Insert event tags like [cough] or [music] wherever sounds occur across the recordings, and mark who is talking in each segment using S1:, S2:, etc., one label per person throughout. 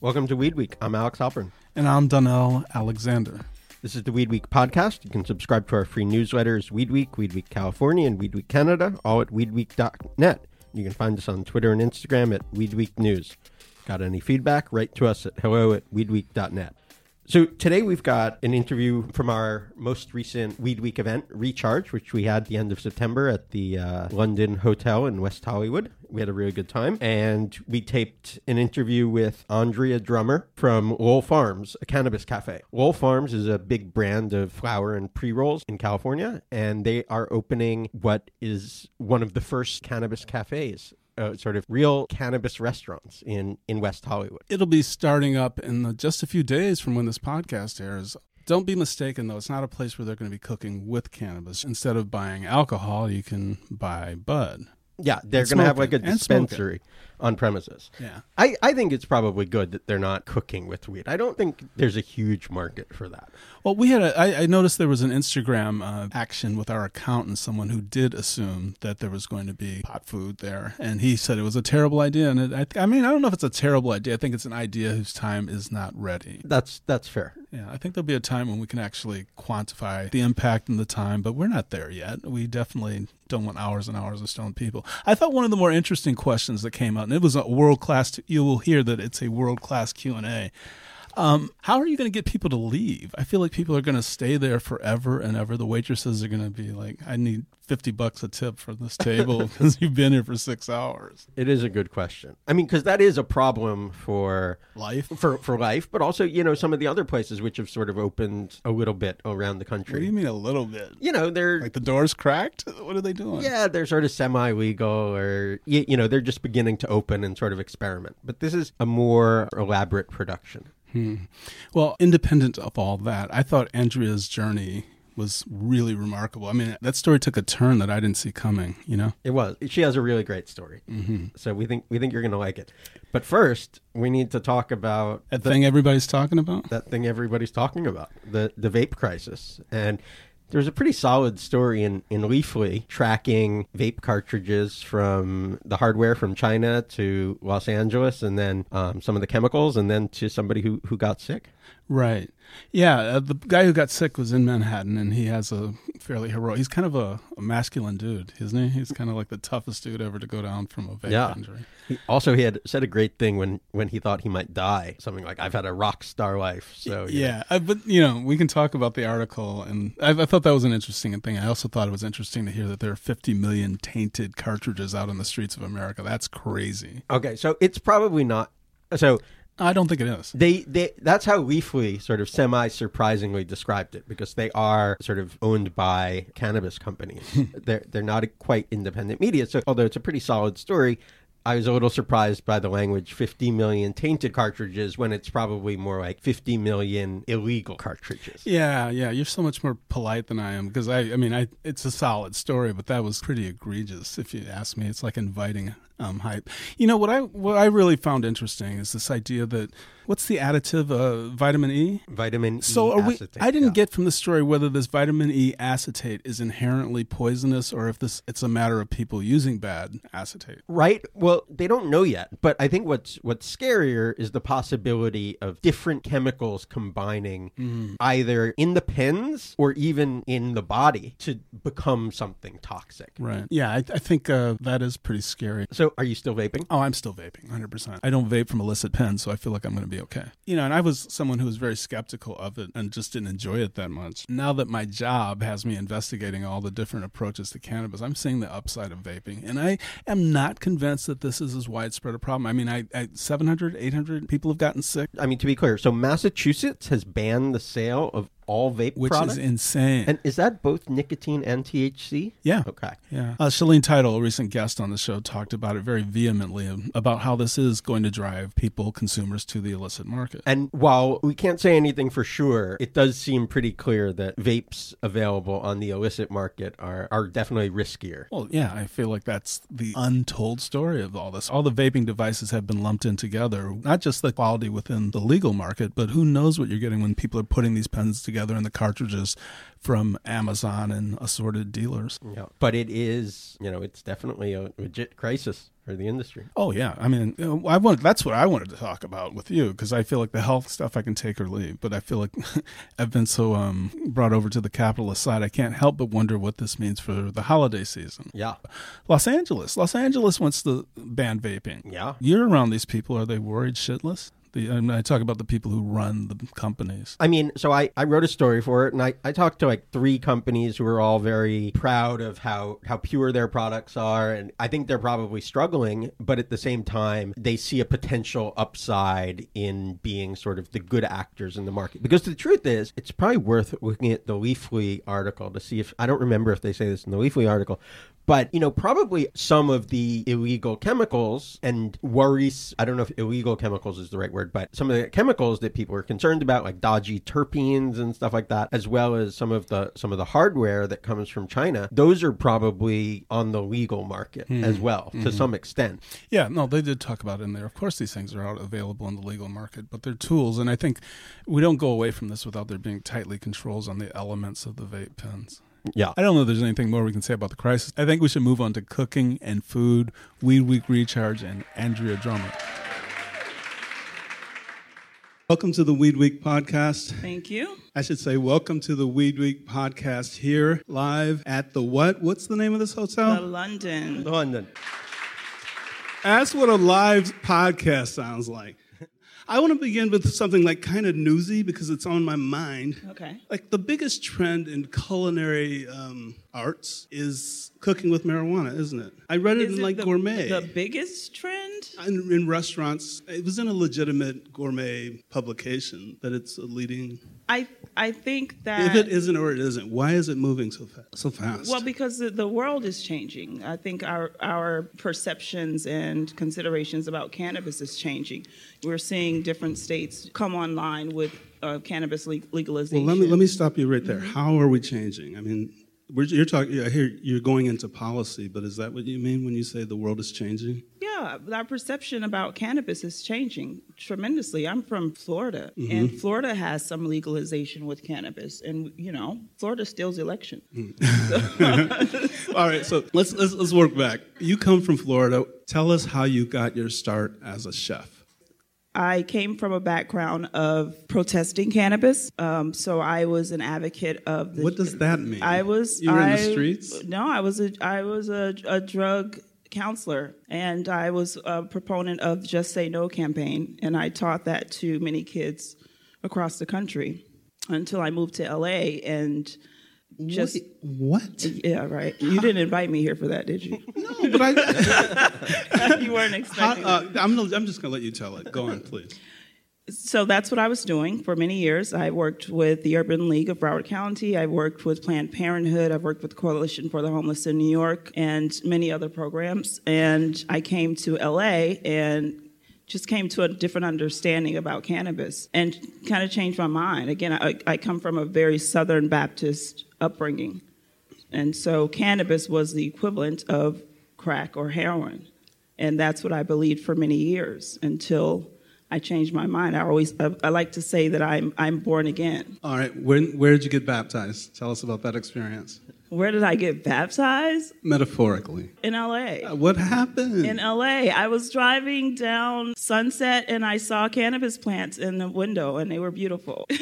S1: Welcome to Weed Week. I'm Alex Halperin.
S2: And I'm Donnell Alexander.
S1: This is the Weed Week podcast. You can subscribe to our free newsletters Weed Week, Weed Week California, and Weed Week Canada, all at weedweek.net. You can find us on Twitter and Instagram at Weed Week News. Got any feedback? Write to us at hello at weedweek.net. So today we've got an interview from our most recent Weed Week event, Recharge, which we had the end of September at the uh, London Hotel in West Hollywood. We had a really good time, and we taped an interview with Andrea Drummer from Lowell Farms, a cannabis cafe. Lowell Farms is a big brand of flower and pre rolls in California, and they are opening what is one of the first cannabis cafes uh, sort of real cannabis restaurants in in West Hollywood.
S2: It'll be starting up in the, just a few days from when this podcast airs. Don't be mistaken, though. It's not a place where they're going to be cooking with cannabis. Instead of buying alcohol, you can buy bud.
S1: Yeah, they're going to have like a dispensary on premises.
S2: Yeah.
S1: I, I think it's probably good that they're not cooking with weed. I don't think there's a huge market for that.
S2: Well, we had a. I, I noticed there was an Instagram uh, action with our accountant, someone who did assume that there was going to be pot food there, and he said it was a terrible idea. And it, I, I mean, I don't know if it's a terrible idea. I think it's an idea whose time is not ready.
S1: That's that's fair.
S2: Yeah, I think there'll be a time when we can actually quantify the impact and the time, but we're not there yet. We definitely don't want hours and hours of stoned people. I thought one of the more interesting questions that came out, and it was a world class. You will hear that it's a world class Q and A. Um, how are you going to get people to leave? I feel like people are going to stay there forever and ever. The waitresses are going to be like, "I need fifty bucks a tip for this table [laughs] because you've been here for six hours."
S1: It is a good question. I mean, because that is a problem for
S2: Life.
S1: for for life, but also you know some of the other places which have sort of opened a little bit around the country.
S2: What do you mean a little bit?
S1: You know, they're
S2: Like the doors cracked? What are they doing?
S1: Yeah, they're sort of semi legal or, you, you know, they're just beginning to open and sort of experiment. But this is a more elaborate production.
S2: Hmm. Well, independent of all that, I thought Andrea's journey was really remarkable. I mean, that story took a turn that I didn't see coming, you know?
S1: It was. She has a really great story.
S2: Mm-hmm.
S1: So we think we think you're going to like it. But first, we need to talk about
S2: That
S1: the-
S2: thing everybody's talking about?
S1: that thing everybody's talking about, the the vape crisis. And there's a pretty solid story in, in Leafly tracking vape cartridges from the hardware from China to Los Angeles and then um, some of the chemicals and then to somebody who, who got sick.
S2: Right. Yeah, uh, the guy who got sick was in Manhattan, and he has a fairly heroic. He's kind of a, a masculine dude, isn't he? He's kind of like the toughest dude ever to go down from a vape
S1: Yeah.
S2: injury.
S1: He, also, he had said a great thing when, when he thought he might die. Something like, I've had a rock star life. So.
S2: Yeah, I, but you know, we can talk about the article, and I, I thought that was an interesting thing. I also thought it was interesting to hear that there are 50 million tainted cartridges out on the streets of America. That's crazy.
S1: Okay, so it's probably not. So
S2: I don't think it is.
S1: They, they that's how Leafly sort of semi surprisingly described it because they are sort of owned by cannabis companies. [laughs] they're they're not a quite independent media. So although it's a pretty solid story, I was a little surprised by the language 50 million tainted cartridges when it's probably more like 50 million illegal cartridges.
S2: Yeah, yeah, you're so much more polite than I am because I, I mean, I, it's a solid story, but that was pretty egregious. If you ask me, it's like inviting um, hype. You know what I, what I really found interesting is this idea that what's the additive, uh, vitamin E.
S1: Vitamin
S2: So
S1: E
S2: are we, I didn't
S1: yeah.
S2: get from the story whether this vitamin E acetate is inherently poisonous or if this it's a matter of people using bad acetate.
S1: Right. Well, they don't know yet, but I think what's what's scarier is the possibility of different chemicals combining
S2: Mm-hmm.
S1: either in the pens or even in the body to become something toxic.
S2: Right. Yeah, I, I think uh, that is pretty scary.
S1: So, are you still vaping?
S2: Oh, I'm still vaping, 100%. I don't vape from illicit pens, so I feel like I'm going to be okay. You know, and I was someone who was very skeptical of it and just didn't enjoy it that much. Now that my job has me investigating all the different approaches to cannabis, I'm seeing the upside of vaping. And I am not convinced that this is as widespread a problem. I mean, I, I 700, 800 people have gotten sick,
S1: I mean, to be clear, so Massachusetts has banned the sale of all vape
S2: which
S1: products.
S2: is insane.
S1: and is that both nicotine and THC?
S2: yeah.
S1: Okay.
S2: Yeah. Uh, Shaleen Title, a recent guest on the show, talked about it very vehemently about how this is going to drive people, consumers, to the illicit market.
S1: And while we can't say anything for sure, it does seem pretty clear that vapes available on the illicit market are, are definitely riskier.
S2: Well, yeah, I feel like that's the untold story of all this. All the vaping devices have been lumped in together, not just the quality within the legal market, but who knows what you're getting when people are putting these pens together together in the cartridges from Amazon and assorted dealers.
S1: Yeah. But it is, you know, it's definitely a legit crisis for the industry.
S2: Oh yeah, I mean, you know, I want that's what I wanted to talk about with you because I feel like the health stuff I can take or leave, but I feel like [laughs] I've been so um, brought over to the capitalist side, I can't help but wonder what this means for the holiday season.
S1: Yeah.
S2: Los Angeles, Los Angeles wants to ban vaping.
S1: Yeah.
S2: You're around these people. Are they worried shitless? The, I, mean, I talk about the people who run the companies.
S1: I mean, so I, I wrote a story for it, and I, I talked to like three companies who are all very proud of how, how pure their products are. And I think they're probably struggling, but at the same time, they see a potential upside in being sort of the good actors in the market. Because the truth is, it's probably worth looking at the Leafly article to see if I don't remember if they say this in the Leafly article, but, you know, probably some of the illegal chemicals and worries, I don't know if illegal chemicals is the right word, but some of the chemicals that people are concerned about, like dodgy terpenes and stuff like that, as well as some of the some of the hardware that comes from China, those are probably on the legal market
S2: Hmm.
S1: as well, to some extent.
S2: Yeah, no, they did talk about it in there. Of course, these things are out available in the legal market, but they're tools, and I think we don't go away from this without there being tightly controls on the elements of the vape pens.
S1: Yeah.
S2: I don't know if there's anything more we can say about the crisis. I think we should move on to cooking and food, Weed Week Recharge, and Andrea Drummer.
S3: Welcome to the Weed Week podcast.
S4: Thank you.
S3: I should say, welcome to the Weed Week podcast here live at the what? What's the name of this hotel?
S4: The
S3: hotel?
S4: London.
S1: London.
S3: That's what a live podcast sounds like. I want to begin with something like kind of newsy because it's on my mind.
S4: Okay.
S3: Like the biggest trend in culinary um, arts is cooking with marijuana, isn't it? I read it
S4: Is
S3: in
S4: it
S3: like
S4: the,
S3: gourmet.
S4: The biggest trend?
S3: in, in restaurants, it was in a legitimate gourmet publication that it's a leading.
S4: I I think that
S3: If it isn't or it isn't, why is it moving so fast? So fast.
S4: well, because the, the world is changing. I think our our perceptions and considerations about cannabis is changing. We're seeing different states come online with uh, cannabis le- legalization.
S3: Well, let me let me stop you right there. How are we changing? I mean, you're talking. I hear you're going into policy, but is that what you mean when you say the world is changing?
S4: Yeah, our perception about cannabis is changing tremendously. I'm from Florida,
S3: Mm-hmm.
S4: and Florida has some legalization with cannabis, and you know, Florida steals the election. [laughs]
S3: All right, so let's, let's let's work back. You come from Florida. Tell us how you got your start as a chef.
S4: I came from a background of protesting cannabis, um, so I was an advocate of. The,
S3: What does that mean?
S4: I was.
S3: You were in the streets?
S4: No, I was a. I was a, a drug counselor, and I was a proponent of Just Say No campaign, and I taught that to many kids across the country until I moved to LA and just.
S3: Wait, what?
S4: Yeah, right. You didn't invite me here for that, did you? [laughs]
S3: No, but I. [laughs]
S4: you weren't
S3: how,
S4: expecting.
S3: uh, I'm, no- I'm just gonna let you tell it. Go on, please.
S4: So that's what I was doing for many years. I worked with the Urban League of Broward County. I worked with Planned Parenthood. I've worked with the Coalition for the Homeless in New York and many other programs. And I came to LA and just came to a different understanding about cannabis and kind of changed my mind. Again, I, I come from a very Southern Baptist upbringing. And so cannabis was the equivalent of crack or heroin. And that's what I believed for many years until I changed my mind. I always I, I like to say that I'm I'm born again.
S3: All right, when, where did you get baptized? Tell us about that experience.
S4: Where did I get baptized?
S3: Metaphorically.
S4: In LA.
S3: Uh, What happened?
S4: In LA, I was driving down Sunset and I saw cannabis plants in the window and they were beautiful. [laughs]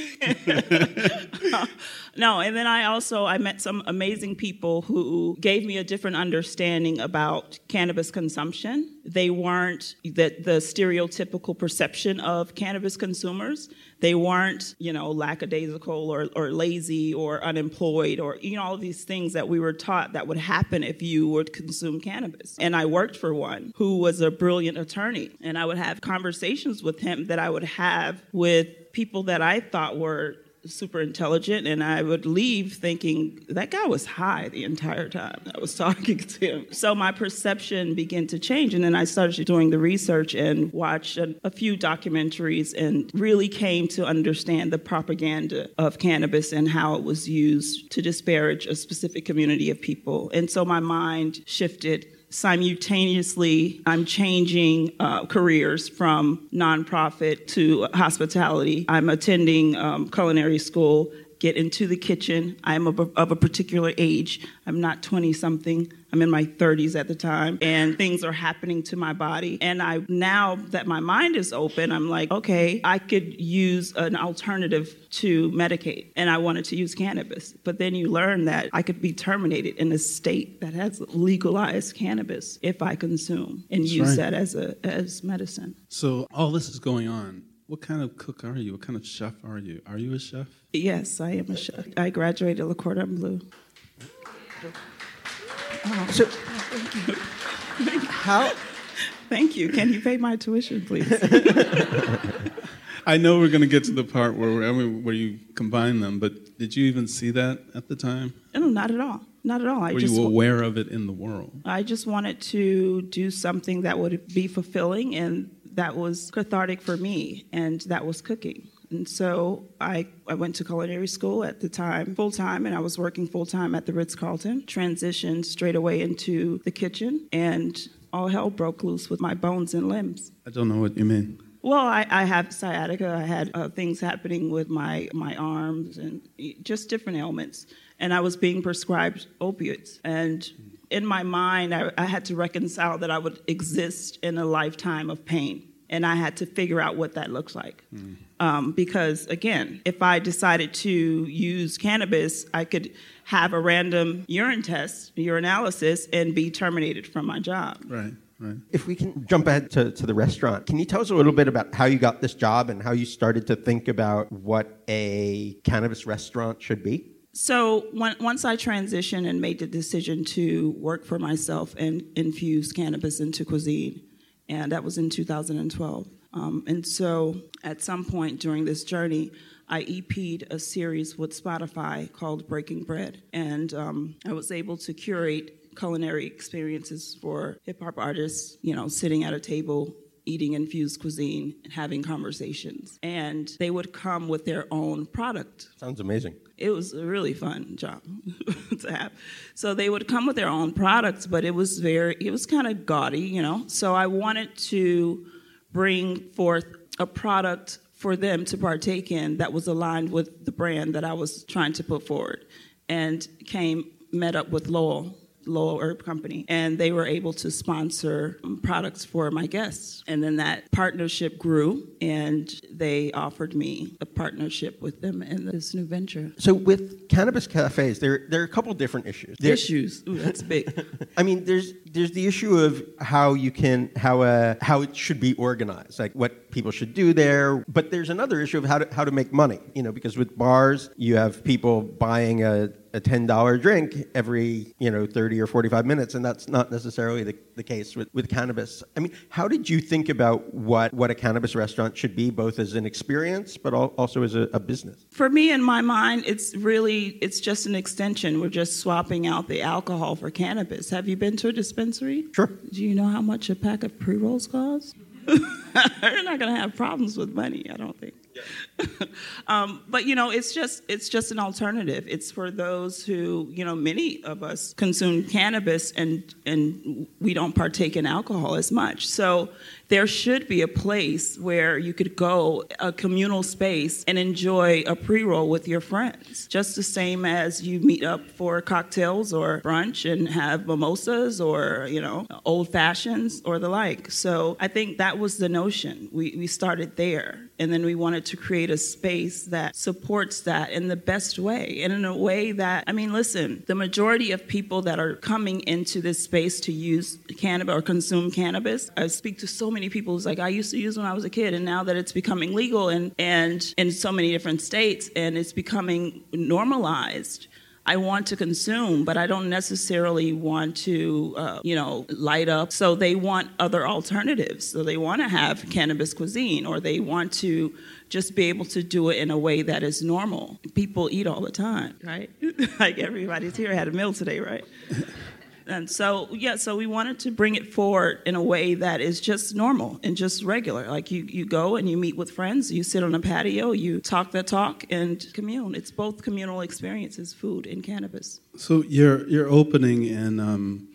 S4: [laughs] no, and then I also I met some amazing people who gave me a different understanding about cannabis consumption. They weren't the, the stereotypical perception of cannabis consumers. They weren't, you know, lackadaisical or, or lazy or unemployed or you know all of these things that we were taught that would happen if you would consume cannabis. And I worked for one who was a brilliant attorney, and I would have conversations with him that I would have with people that I thought were super intelligent and I would leave thinking that guy was high the entire time I was [laughs] talking to him. So my perception began to change and then I started doing the research and watched a, a few documentaries and really came to understand the propaganda of cannabis and how it was used to disparage a specific community of people. And so my mind shifted simultaneously i'm changing uh, careers from nonprofit to hospitality. I'm attending um, culinary school get into the kitchen. I'm of a, of a particular age. I'm not 20 something. I'm in my 30s at the time, and things are happening to my body. And I now that my mind is open, I'm like, okay, I could use an alternative to medicate, and I wanted to use cannabis. But then you learn that I could be terminated in a state that has legalized cannabis if I consume and
S3: That's
S4: use
S3: right.
S4: that as a as medicine.
S3: So all this is going on. What kind of cook are you? What kind of chef are you? Are you a chef?
S4: Yes, I am a chef. I graduated Le Cordon Bleu.
S1: Oh, so, how?
S4: Thank you. Can you pay my tuition, please? [laughs]
S3: I know we're going to get to the part where I mean, where you combine them, but did you even see that at the time?
S4: no, not at all. Not at all. I
S3: Were
S4: just
S3: you aware of it in the world?
S4: I just wanted to do something that would be fulfilling and that was cathartic for me, and that was cooking. And so I, I went to culinary school at the time, full time, and I was working full time at the Ritz Carlton. Transitioned straight away into the kitchen, and all hell broke loose with my bones and limbs.
S3: I don't know what you mean.
S4: Well, I, I have sciatica. I had uh, things happening with my, my arms and just different ailments. And I was being prescribed opiates. And in my mind, I, I had to reconcile that I would exist in a lifetime of pain. And I had to figure out what that looks like. Um, because, again, if I decided to use cannabis, I could have a random urine test, urinalysis, and be terminated from my job.
S3: Right, right.
S1: If we can jump ahead to, to the restaurant, can you tell us a little bit about how you got this job and how you started to think about what a cannabis restaurant should be?
S4: So when, once I transitioned and made the decision to work for myself and infuse cannabis into cuisine, and that was in 2012. Um, and so at some point during this journey, I EP'd a series with Spotify called Breaking Bread, and um, I was able to curate culinary experiences for hip hop artists, you know, sitting at a table eating infused cuisine and having conversations. And they would come with their own product
S1: Sounds amazing.
S4: it was a really fun job [laughs] to have. So they would come with their own products, but it was very, it was kind of gaudy, you know. So I wanted to bring forth a product for them to partake in that was aligned with the brand that I was trying to put forward, and came met up with Lowell. Lowell Herb Company, and they were able to sponsor um, products for my guests. And then that partnership grew, and they offered me a partnership with them in this new venture.
S1: So with cannabis cafes, there there are a couple different issues. There-
S4: Issues. Ooh, that's big. [laughs]
S1: I mean, there's there's the issue of how you can how uh, how it should be organized, like what people should do there. But there's another issue of how to how to make money. You know, because with bars, you have people buying a a ten dollar drink every you know thirty or forty five minutes, and that's not necessarily the, the case with, with cannabis. I mean, how did you think about what what a cannabis restaurant should be, both as an experience but al- also as a, a business?
S4: For me, in my mind, it's really it's just an extension. We're just swapping out the alcohol for cannabis. Have you been to a dispensary?
S1: Sure.
S4: Do you know how much a pack of pre rolls costs? [laughs] [laughs] You're not going to have problems with money, I don't think. [laughs] um, but you know, it's just it's just an alternative. It's for those who you know many of us consume cannabis and and we don't partake in alcohol as much. So there should be a place where you could go a communal space and enjoy a pre-roll with your friends, just the same as you meet up for cocktails or brunch and have mimosas or you know old fashions or the like. So I think that was the notion. We we started there, and then we wanted to create a space that supports that in the best way and in a way that I mean, listen, the majority of people that are coming into this space to use cannabis or consume cannabis, I speak to so many people who's like, I used to use when I was a kid, and now that it's becoming legal and and in so many different states and it's becoming normalized. I want to consume, but I don't necessarily want to, uh, you know, light up. So they want other alternatives. So they want to have cannabis cuisine, or they want to just be able to do it in a way that is normal. People eat all the time, right? [laughs] like everybody's here had a meal today, right? And so, yeah, so we wanted to bring it forward in a way that is just normal and just regular. Like you, you go and you meet with friends, you sit on a patio, you talk the talk and commune. It's both communal experiences, food and cannabis.
S3: So you're you're opening in um,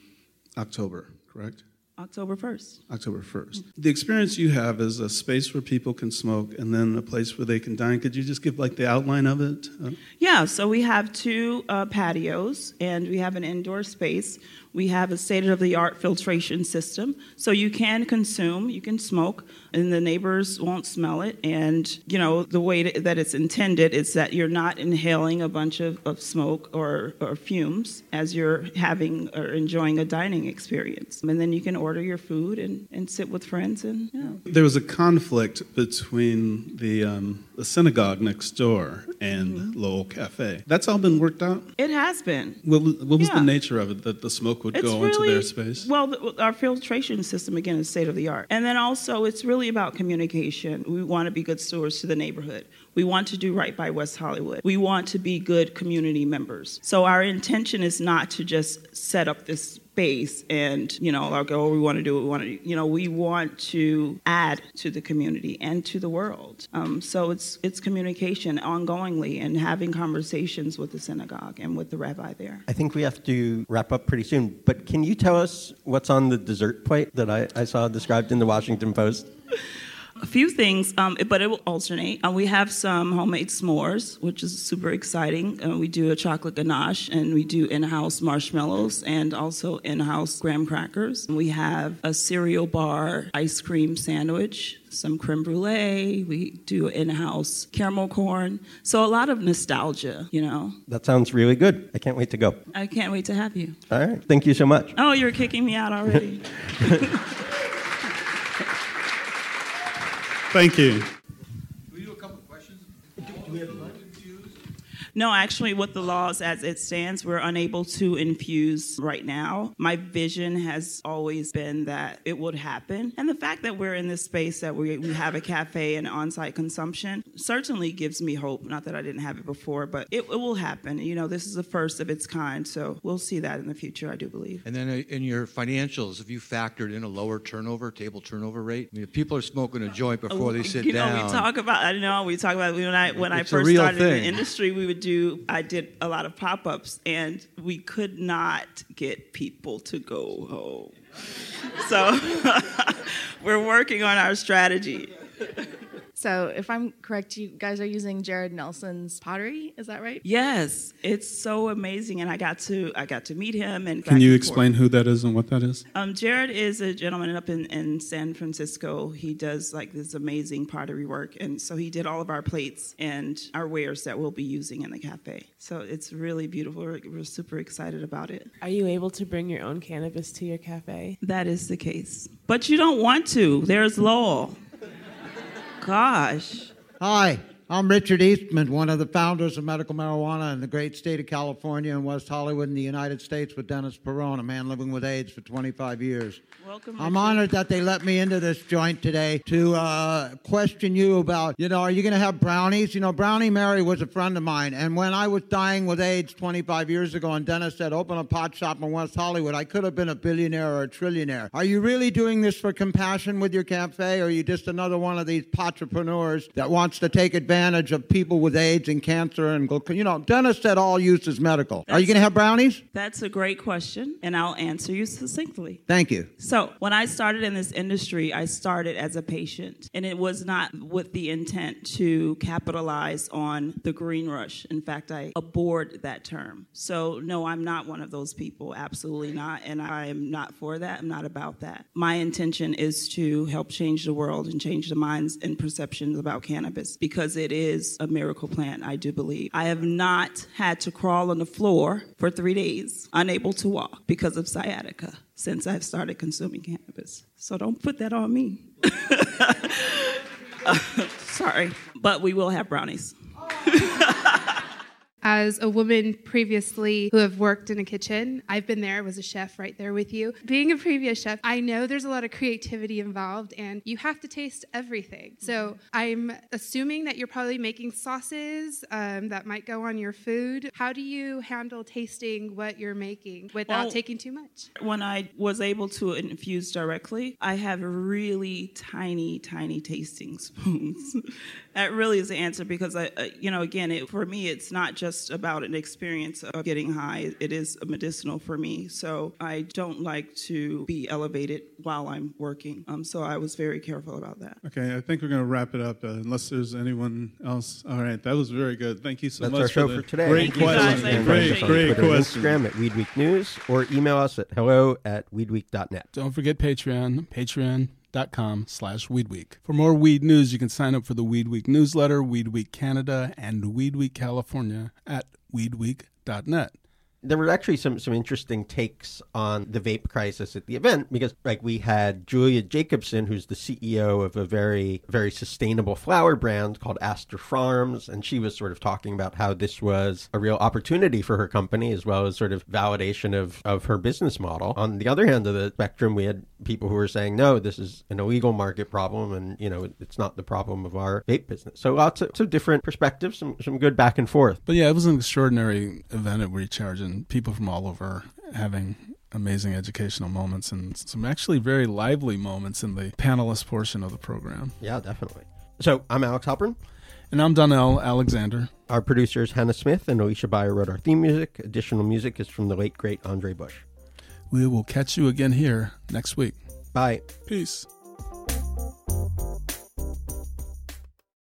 S3: October, correct?
S4: October 1st.
S3: October 1st. The experience you have is a space where people can smoke and then a place where they can dine. Could you just give like the outline of it? Uh,
S4: Yeah, so we have two uh, patios and we have an indoor space. We have a state of the art filtration system. So you can consume, you can smoke, and the neighbors won't smell it. And, you know, the way that it's intended is that you're not inhaling a bunch of, of smoke or, or fumes as you're having or enjoying a dining experience. And then you can order your food and, and sit with friends and, yeah.
S3: There was a conflict between the, um, the synagogue next door and mm-hmm. Lowell Cafe. That's all been worked out?
S4: It has been.
S3: What was, what was
S4: Yeah.
S3: the nature of it that the smoke would go into their space?
S4: Well, the, our filtration system again is state of the art, and then also it's really about communication. We want to be good stewards to the neighborhood. We want to do right by West Hollywood. We want to be good community members. So our intention is not to just set up this space and you know like oh we want to do what we want to do. You know we want to add to the community and to the world. Um, so it's it's communication ongoingly and having conversations with the synagogue and with the rabbi there.
S1: I think we have to wrap up pretty soon, but can you tell us what's on the dessert plate that I, I saw described in the Washington Post? [laughs]
S4: a few things, um, but it will alternate. Uh, we have some homemade s'mores, which is super exciting. Uh, we do a chocolate ganache, and we do in-house marshmallows, and also in-house graham crackers. We have a cereal bar ice cream sandwich, some creme brulee. We do in-house caramel corn. So a lot of nostalgia, you know.
S1: That sounds really good. I can't wait to go.
S4: I can't wait to have you.
S1: All right. Thank you so much.
S4: Oh, you're kicking me out already. [laughs]
S3: Thank you.
S5: Can we do a couple of questions?
S4: No, actually, with the laws as it stands, we're unable to infuse right now. My vision has always been that it would happen. And the fact that we're in this space, that we, we have a cafe and on site consumption, certainly gives me hope. Not that I didn't have it before, but it, it will happen. You know, this is the first of its kind. So we'll see that in the future, I do believe.
S5: And then uh, in your financials, have you factored in a lower turnover, table turnover rate? I mean, if people are smoking a joint before they sit
S4: you know,
S5: down.
S4: we talk about. I know we talk about when I when I
S5: It's
S4: first started in the industry, we would do. I did a lot of pop ups, and we could not get people to go home. So [laughs] we're working on our strategy.
S6: So, if I'm correct, you guys are using Jared Nelson's pottery. Is that right?
S4: Yes, it's so amazing, and I got to I got to meet him. And
S3: Can you
S4: and
S3: explain
S4: forth.
S3: who that is and what that is?
S4: Um, Jared is a gentleman up in, in San Francisco. He does like this amazing pottery work, and so he did all of our plates and our wares that we'll be using in the cafe. So it's really beautiful. We're, we're super excited about it.
S7: Are you able to bring your own cannabis to your cafe?
S4: That is the case, but you don't want to. There's Lowell. Gosh.
S8: Hi, I'm Richard Eastman, one of the founders of medical marijuana in the great state of California and West Hollywood in the United States with Dennis Peron, a man living with AIDS for 25 years.
S4: Welcome.
S8: I'm
S4: Richard.
S8: honored that they let me into this joint today to uh, question you about, you know, are you going to have brownies? You know, Brownie Mary was a friend of mine, and when I was dying with AIDS 25 years ago, and Dennis said, open a pot shop in West Hollywood, I could have been a billionaire or a trillionaire. Are you really doing this for compassion with your cafe, or are you just another one of these entrepreneurs that wants to take advantage of people with AIDS and cancer and, you know, Dennis said all use is medical. Are you going to have brownies?
S4: That's a great question, and I'll answer you succinctly.
S8: Thank you.
S4: So, when I started in this industry, I started as a patient, and it was not with the intent to capitalize on the green rush. In fact, I abhorred that term. So, no, I'm not one of those people, absolutely not, and I am not for that. I'm not about that. My intention is to help change the world and change the minds and perceptions about cannabis because it is a miracle plant, I do believe. I have not had to crawl on the floor for three days, unable to walk because of sciatica since I've started consuming cannabis. So don't put that on me. Uh, [laughs] sorry, but we will have brownies. [laughs]
S9: As a woman previously who have worked in a kitchen, I've been there, was a chef right there with you. Being a previous chef, I know there's a lot of creativity involved and you have to taste everything. So I'm assuming that you're probably making sauces um, that might go on your food. How do you handle tasting what you're making without
S4: Well-
S9: taking too much?
S4: When I was able to infuse directly, I have really tiny, tiny tasting spoons. [laughs] that really is the answer because I, uh, you know, again, it, for me, it's not just just about an experience of getting high. It is medicinal for me. So I don't like to be elevated while I'm working. Um, so I was very careful about that.
S3: Okay, I think we're going to wrap it up uh, unless there's anyone else. All right, that was very good. Thank you so
S1: That's
S3: much
S1: our show
S3: for,
S1: for, today.
S3: Great
S4: Thank guys.
S3: question.
S4: I
S3: Great,
S1: find us on
S3: great
S1: Twitter
S3: question.
S1: Instagram at Weedweek News or email us at hello at weedweek.net.
S2: Don't forget Patreon. Patreon, patreon.com slash weedweek. For more weed news, you can sign up for the Weed Week newsletter, Weed Week Canada, and Weed Week California at weedweek.net.
S1: there were actually some some interesting takes on the vape crisis at the event because like we had Julia Jacobson who's the CEO of a very very sustainable flower brand called Astor Farms and she was sort of talking about how this was a real opportunity for her company as well as sort of validation of of her business model. On the other hand of the spectrum we had people who were saying no this is an illegal market problem and you know it's not the problem of our vape business. So lots of, different perspectives some some good back and forth.
S2: But yeah, it was an extraordinary event at Recharge and people from all over having amazing educational moments and some actually very lively moments in the panelist portion of the program.
S1: Yeah, definitely. So I'm Alex Halperin.
S2: And I'm Donnell Alexander.
S1: Our producers Hannah Smith and Alicia Bayer wrote our theme music. Additional music is from the late great Andre Bush.
S2: We will catch you again here next week.
S1: Bye.
S2: Peace.